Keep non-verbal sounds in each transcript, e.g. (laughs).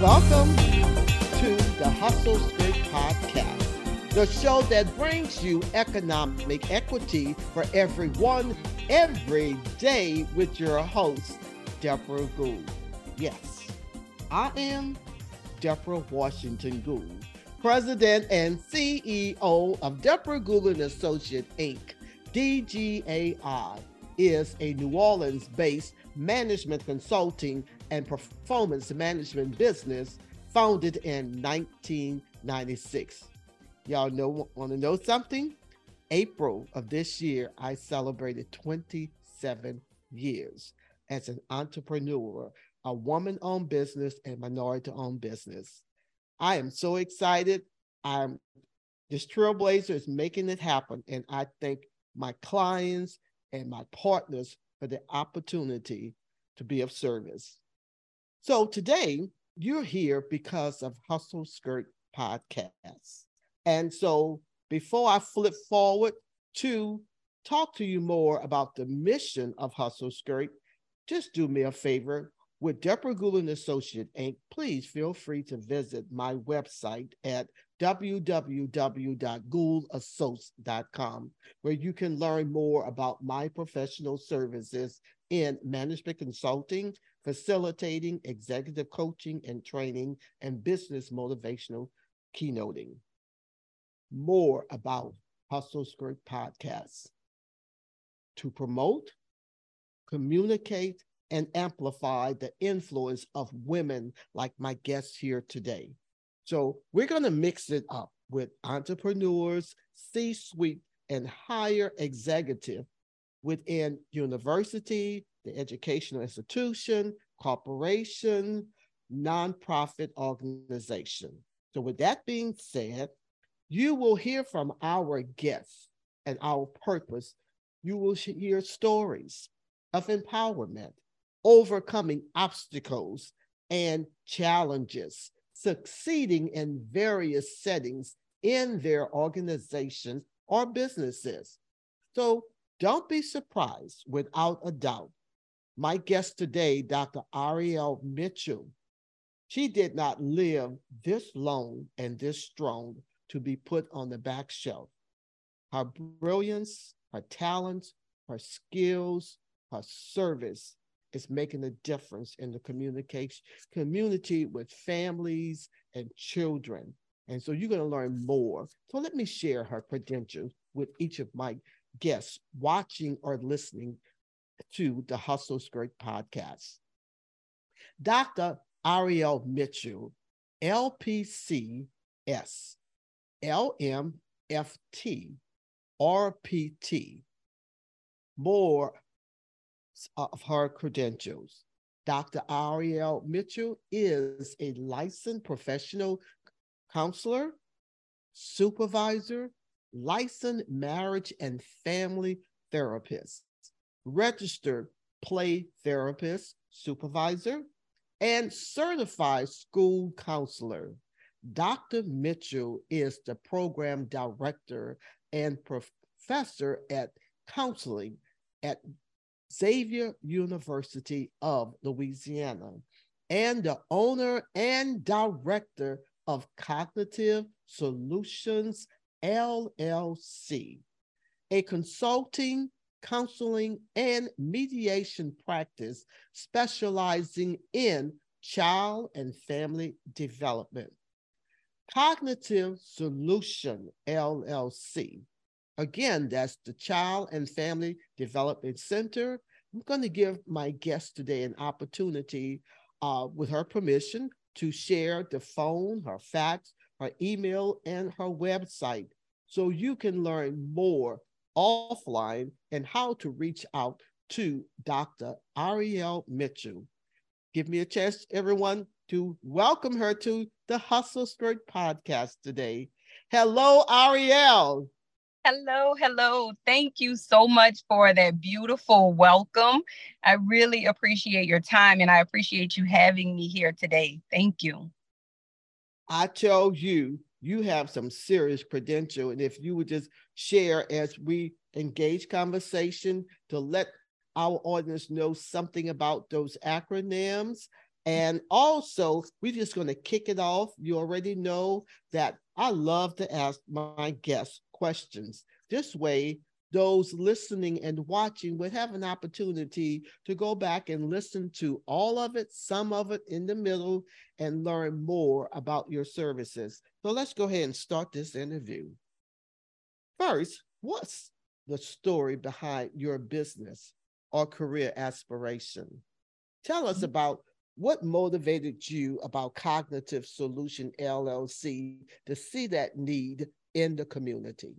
Welcome to the Hustle Skirt Podcast, the show that brings you economic equity for everyone every day with your host, Deborah Gould. Yes, I am Deborah Washington Gould, President and CEO of Deborah Gould and Associate Inc. DGAI is a New Orleans-based management consulting and performance management business founded in 1996. Y'all know want to know something? April of this year, I celebrated 27 years as an entrepreneur, a woman-owned business and minority-owned business. I am so excited. I'm this trailblazer is making it happen, and I thank my clients and my partners for the opportunity to be of service. So today you're here because of Hustle Skirt Podcast. And so before I flip forward to talk to you more about the mission of Hustle Skirt, just do me a favor. With Deborah Gould and Associate Inc., please feel free to visit my website at www.gouldassociates.com, where you can learn more about my professional services in management consulting, facilitating, executive coaching and training, and business motivational keynoting. More about Hustle Skirt Podcasts to promote, communicate, and amplify the influence of women like my guests here today. So we're going to mix it up with entrepreneurs, C-suite, and higher executive within university, the educational institution, corporation, nonprofit organization. So with that being said, you will hear from our guests and our purpose. You will hear stories of empowerment, overcoming obstacles and challenges, succeeding in various settings in their organizations or businesses. So don't be surprised without a doubt. My guest today, Dr. Ariel Mitchell, she did not live this long and this strong to be put on the back shelf. Her brilliance, her talents, her skills, her service is making a difference in the communication community with families and children. And so you're going to learn more. So let me share her credentials with each of my guests watching or listening to the Hustle Skirt podcast. Dr. Ariel Mitchell, LPCS, LMFT, RPT. More of her credentials. Dr. Ariel Mitchell is a licensed professional counselor, supervisor, licensed marriage and family therapist, registered play therapist, supervisor, and certified school counselor. Dr. Mitchell is the program director and professor at counseling at Xavier University of Louisiana and the owner and director of Cognitive Solutions LLC, a consulting, counseling, and mediation practice specializing in child and family development. Cognitive Solution LLC. Again, that's the Child and Family Development Center. I'm going to give my guest today an opportunity, uh, with her permission, to share the phone, her fax, her email, and her website so you can learn more offline and how to reach out to Dr. Ariel Mitchell. Give me a chance, everyone, to welcome her to the Hustle Skirt podcast today. Hello, Ariel. Hello, hello. Thank you so much for that beautiful welcome. I really appreciate your time and I appreciate you having me here today. Thank you. I tell you, you have some serious credential. And if you would just share as we engage conversation to let our audience know something about those acronyms, And also, we're just going to kick it off. You already know that I love to ask my guests questions. This way, those listening and watching would have an opportunity to go back and listen to all of it, some of it in the middle, and learn more about your services. So let's go ahead and start this interview. First, what's the story behind your business or career aspiration? Tell us mm-hmm. about what motivated you about Cognitive Solution LLC to see that need in the community?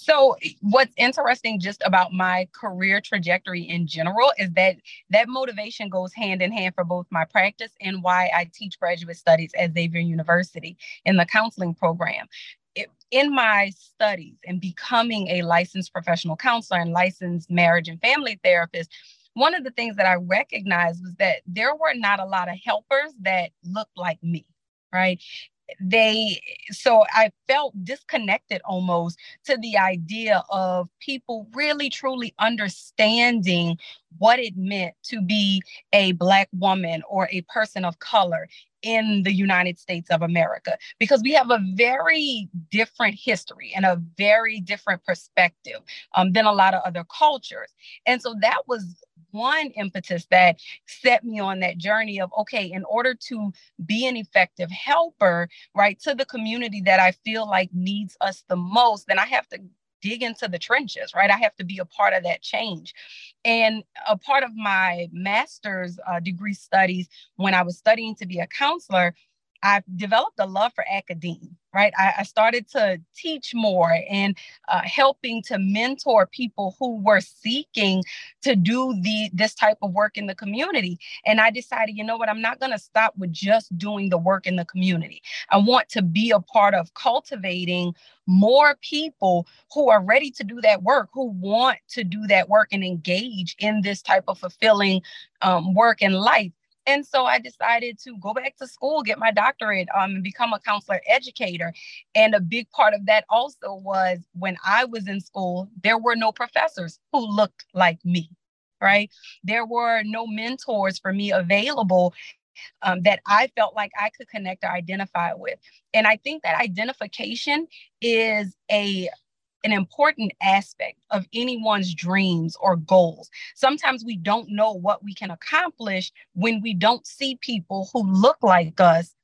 So eh, what's interesting just about my career trajectory in general is that that motivation goes hand in hand for both my practice and why I teach graduate studies at Xavier University in the counseling program. In my studies and becoming a licensed professional counselor and licensed marriage and family therapist, one of the things that I recognized was that there were not a lot of helpers that looked like me, right? They, so I felt disconnected almost to the idea of people really truly understanding what it meant to be a Black woman or a person of color in the United States of America because we have a very different history and a very different perspective um, than a lot of other cultures. And so that was one impetus that set me on that journey of okay, in order to be an effective helper, right, to the community that I feel like needs us the most, then I have to dig into the trenches, right? I have to be a part of that change. And a part of my master's uh, degree studies, when I was studying to be a counselor, I developed a love for academia, right? I, I started to teach more and uh, helping to mentor people who were seeking to do the this type of work in the community. And I decided, you know what, I'm not going to stop with just doing the work in the community. I want to be a part of cultivating more people who are ready to do that work, who want to do that work and engage in this type of fulfilling um, work in life. And so I decided to go back to school, get my doctorate, um, and become a counselor educator. And a big part of that also was when I was in school, there were no professors who looked like me, right? There were no mentors for me available um, that I felt like I could connect or identify with. And I think that identification is a an important aspect of anyone's dreams or goals. Sometimes we don't know what we can accomplish when we don't see people who look like us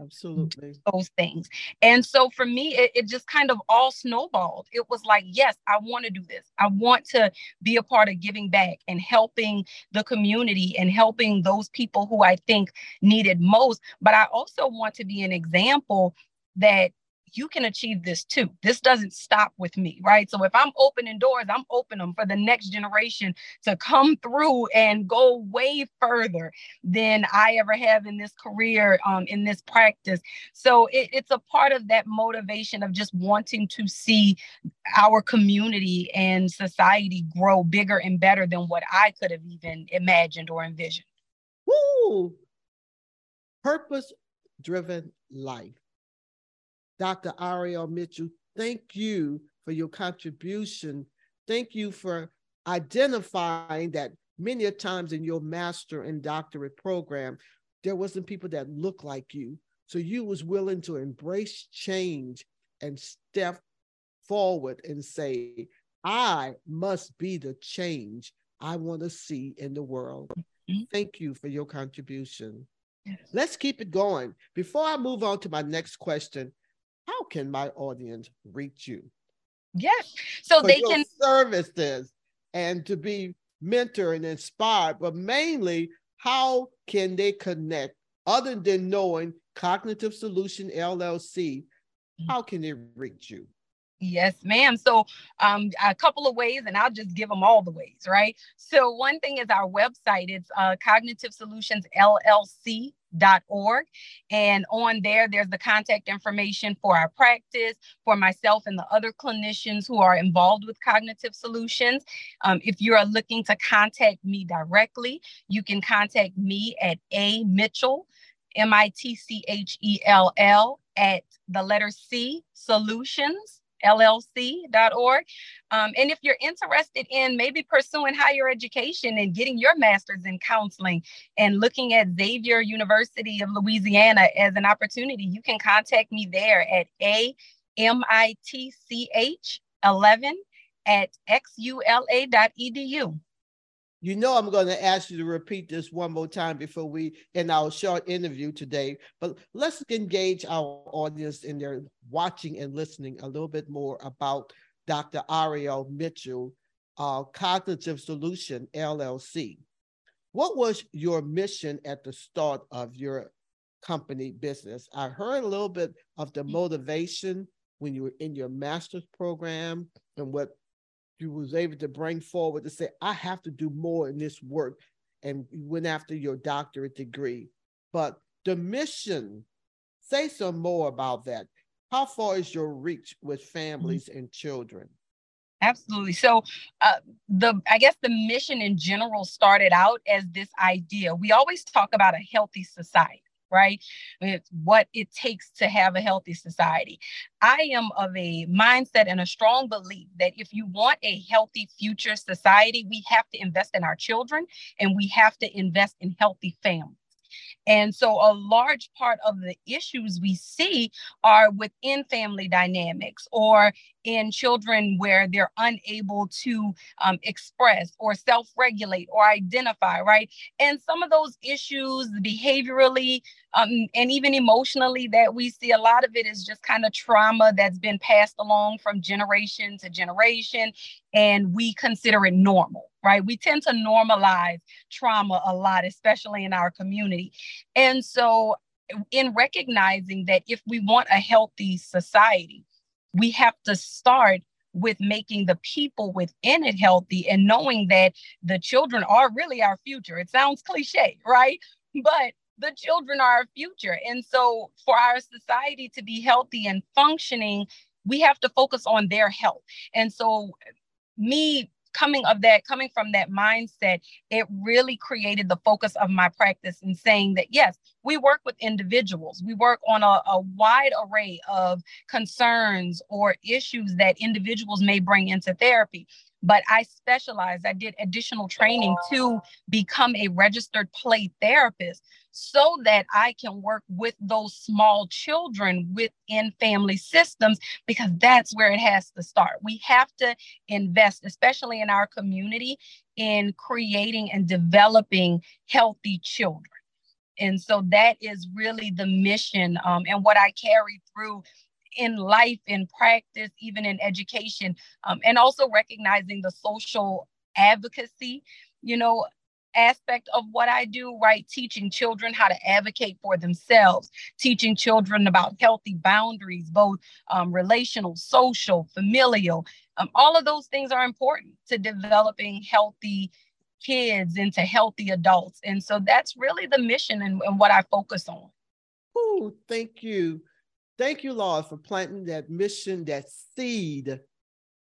absolutely. those things. And so for me it, it just kind of all snowballed. It was like yes i want to do this. I want to be a part of giving back and helping the community and helping those people who i think needed most. But i also want to be an example that you can achieve this too. This doesn't stop with me, right? So if I'm opening doors, I'm opening them for the next generation to come through and go way further than I ever have in this career, um, in this practice. So it, it's a part of that motivation of just wanting to see our community and society grow bigger and better than what I could have even imagined or envisioned. Woo! Purpose driven life. Dr. Ariel Mitchell, thank you for your contribution. Thank you for identifying that many a times in your master and doctorate program, there wasn't people that looked like you. So you was willing to embrace change and step forward and say, I must be the change I want to see in the world. Mm-hmm. Thank you for your contribution. Yes. Let's keep it going. Before I move on to my next question, how can my audience reach you? Yes. So they can services and to be mentored and inspired, but mainly how can they connect other than knowing Cognitive Solution LLC? Mm-hmm. How can they reach you? Yes, ma'am. So, um, a couple of ways, and I'll just give them all the ways, right? So, one thing is our website. It's uh, Cognitive Solutions LLC dot org and on there there's the contact information for our practice for myself and the other clinicians who are involved with cognitive solutions um, if you are looking to contact me directly you can contact me at a mitchell m-i-t-c-h-e-l-l at the letter c solutions llc.org. Um, and if you're interested in maybe pursuing higher education and getting your master's in counseling and looking at Xavier University of Louisiana as an opportunity, you can contact me there at amitch11 at xula.edu. You know, I'm going to ask you to repeat this one more time before we end our short interview today. But let's engage our audience in their watching and listening a little bit more about Dr. Ariel Mitchell, uh, Cognitive Solution LLC. What was your mission at the start of your company business? I heard a little bit of the motivation when you were in your master's program and what you was able to bring forward to say, I have to do more in this work and you went after your doctorate degree. But the mission, say some more about that. How far is your reach with families mm-hmm. and children? Absolutely. So, uh, the I guess the mission in general started out as this idea. We always talk about a healthy society right? It's what it takes to have a healthy society. I am of a mindset and a strong belief that if you want a healthy future society, we have to invest in our children and we have to invest in healthy families. And so a large part of the issues we see are within family dynamics or in children where they're unable to um, express or self regulate or identify, right? And some of those issues behaviorally um, and even emotionally that we see, a lot of it is just kind of trauma that's been passed along from generation to generation, and we consider it normal right? We tend to normalize trauma a lot, especially in our community. And so, in recognizing that if we want a healthy society, we have to start with making the people within it healthy and knowing that the children are really our future. It sounds cliche, right? (laughs) But the children are our future. And so, for our society to be healthy and functioning, we have to focus on their health. And so, me coming of that coming from that mindset it really created the focus of my practice in saying that yes we work with individuals. We work on a, a wide array of concerns or issues that individuals may bring into therapy but I specialized. I did additional training to become a registered play therapist so that I can work with those small children within family systems because that's where it has to start. We have to invest, especially in our community, in creating and developing healthy children. And so that is really the mission um, and what I carry through in life, in practice, even in education, um, and also recognizing the social advocacy, you know, aspect of what I do, right? Teaching children how to advocate for themselves, teaching children about healthy boundaries, both um, relational, social, familial. Um, all of those things are important to developing healthy kids into healthy adults. And so that's really the mission and, and what I focus on. Oh, thank you. Thank you, Lord, for planting that mission, that seed.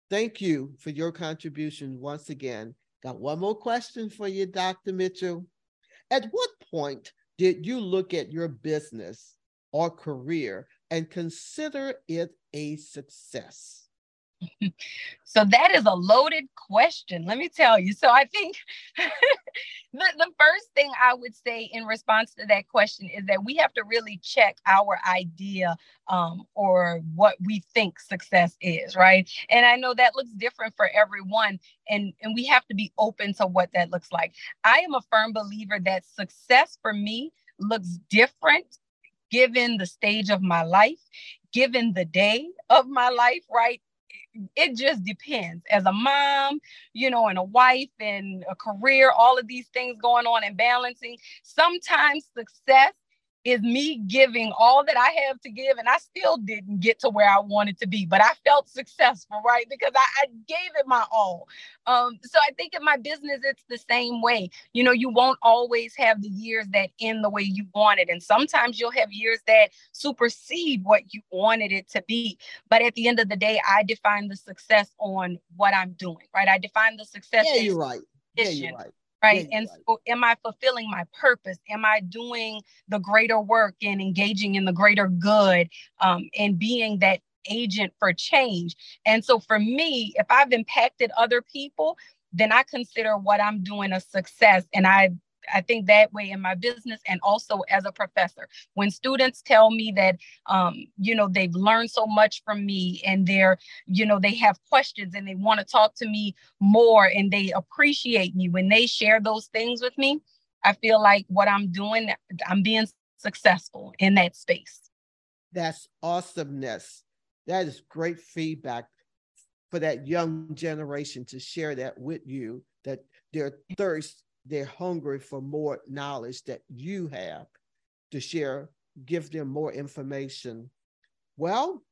Thank you for your contribution once again. Got one more question for you, Dr. Mitchell. At what point did you look at your business or career and consider it a success? (laughs) so that is a loaded question let me tell you. So i think (laughs) the, the first thing i would say in response to that question is that we have to really check our idea um, or what we think success is right? And i know that looks different for everyone and and we have to be open to what that looks like. I am a firm believer that success for me looks different given the stage of my life given the day of my life, right? It just depends. As a mom, you know, and a wife and a career, all of these things going on and balancing, sometimes success is me giving all that I have to give, and I still didn't get to where I wanted to be, but I felt successful, right? Because I, I gave it my all. Um, so I think in my business, it's the same way. You know, you won't always have the years that end the way you wanted, and sometimes you'll have years that supersede what you wanted it to be. But at the end of the day, I define the success on what I'm doing, right? I define the success. Yeah, you're right. Yeah, you're right right yeah, and right. so am i fulfilling my purpose am i doing the greater work and engaging in the greater good um, and being that agent for change. And so for me, if I've impacted other people, then I consider what I'm doing a success. And I I think that way in my business and also as a professor. When students tell me that, um, you know, they've learned so much from me and they're, you know, they have questions and they want to talk to me more and they appreciate me when they share those things with me, I feel like what I'm doing, I'm being successful in that space. That's awesomeness. That is great feedback for that young generation to share that with you, that their thirst, they're hungry for more knowledge that you have to share, give them more information. Well,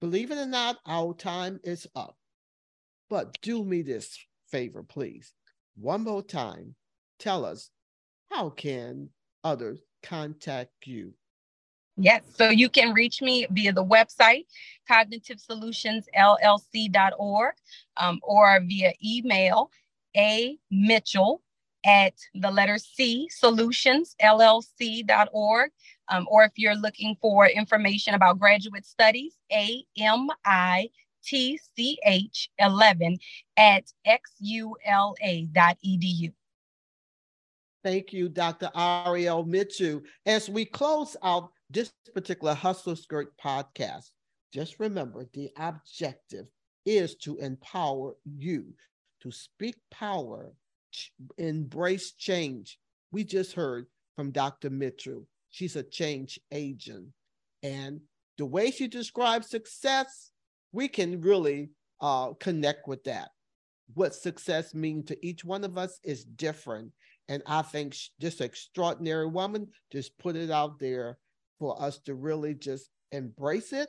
believe it or not, our time is up. But do me this favor, please. One more time, tell us how can others contact you? Yes, so you can reach me via the website, cognitive cognitivesolutions.llc.org, um, or via email, a mitchell at the letter C solutions llc.org. Um, or if you're looking for information about graduate studies, A M I T C H 11 at xula.edu. Thank you, Dr. Ariel Mitchell. As we close out this particular Hustle Skirt podcast, just remember the objective is to empower you to speak power, embrace change. We just heard from Dr. Mitchell. She's a change agent. And the way she describes success, we can really uh, connect with that. What success means to each one of us is different. And I think this extraordinary woman just put it out there for us to really just embrace it.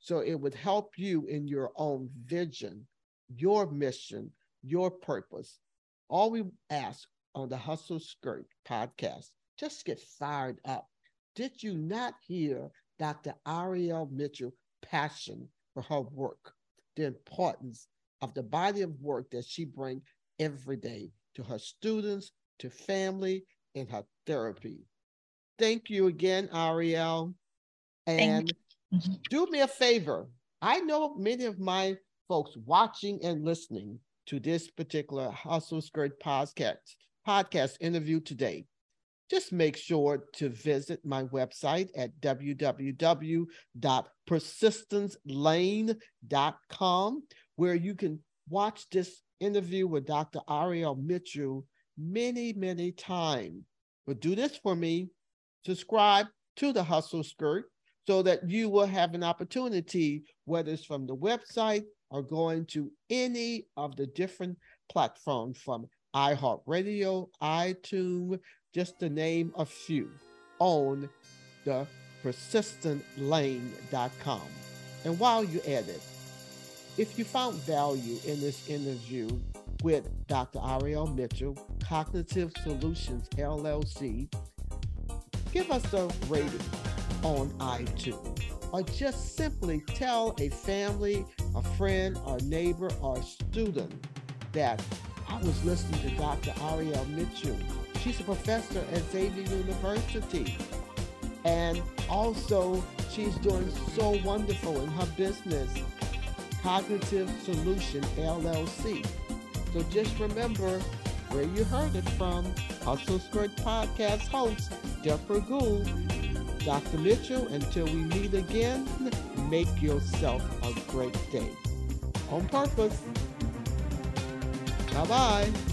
So it would help you in your own vision, your mission, your purpose. All we ask on the Hustle Skirt podcast, just get fired up. Did you not hear Dr. Ariel Mitchell passion for her work, the importance of the body of work that she brings every day to her students, to family, and her therapy. Thank you again, Ariel. And do me a favor. I know many of my folks watching and listening to this particular Hustle Skirt podcast, podcast interview today. Just make sure to visit my website at www.persistencelane.com, where you can watch this interview with Dr. Ariel Mitchell many, many times. But do this for me subscribe to the Hustle Skirt so that you will have an opportunity, whether it's from the website or going to any of the different platforms from iHeartRadio, iTunes, just to name a few, on the persistencelane.com. And while you're at it, if you found value in this interview with Dr. Ariel Mitchell, Cognitive Solutions LLC, give us a rating on iTunes or just simply tell a family, a friend, or neighbor, or student that I was listening to Dr. Ariel Mitchell. She's a professor at Xavier University. And also, she's doing so wonderful in her business, Cognitive Solution LLC. So just remember where you heard it from. Hustle Skirt Podcast host, Deborah Gould. Dr. Mitchell, until we meet again, make yourself a great day. On purpose. Bye bye.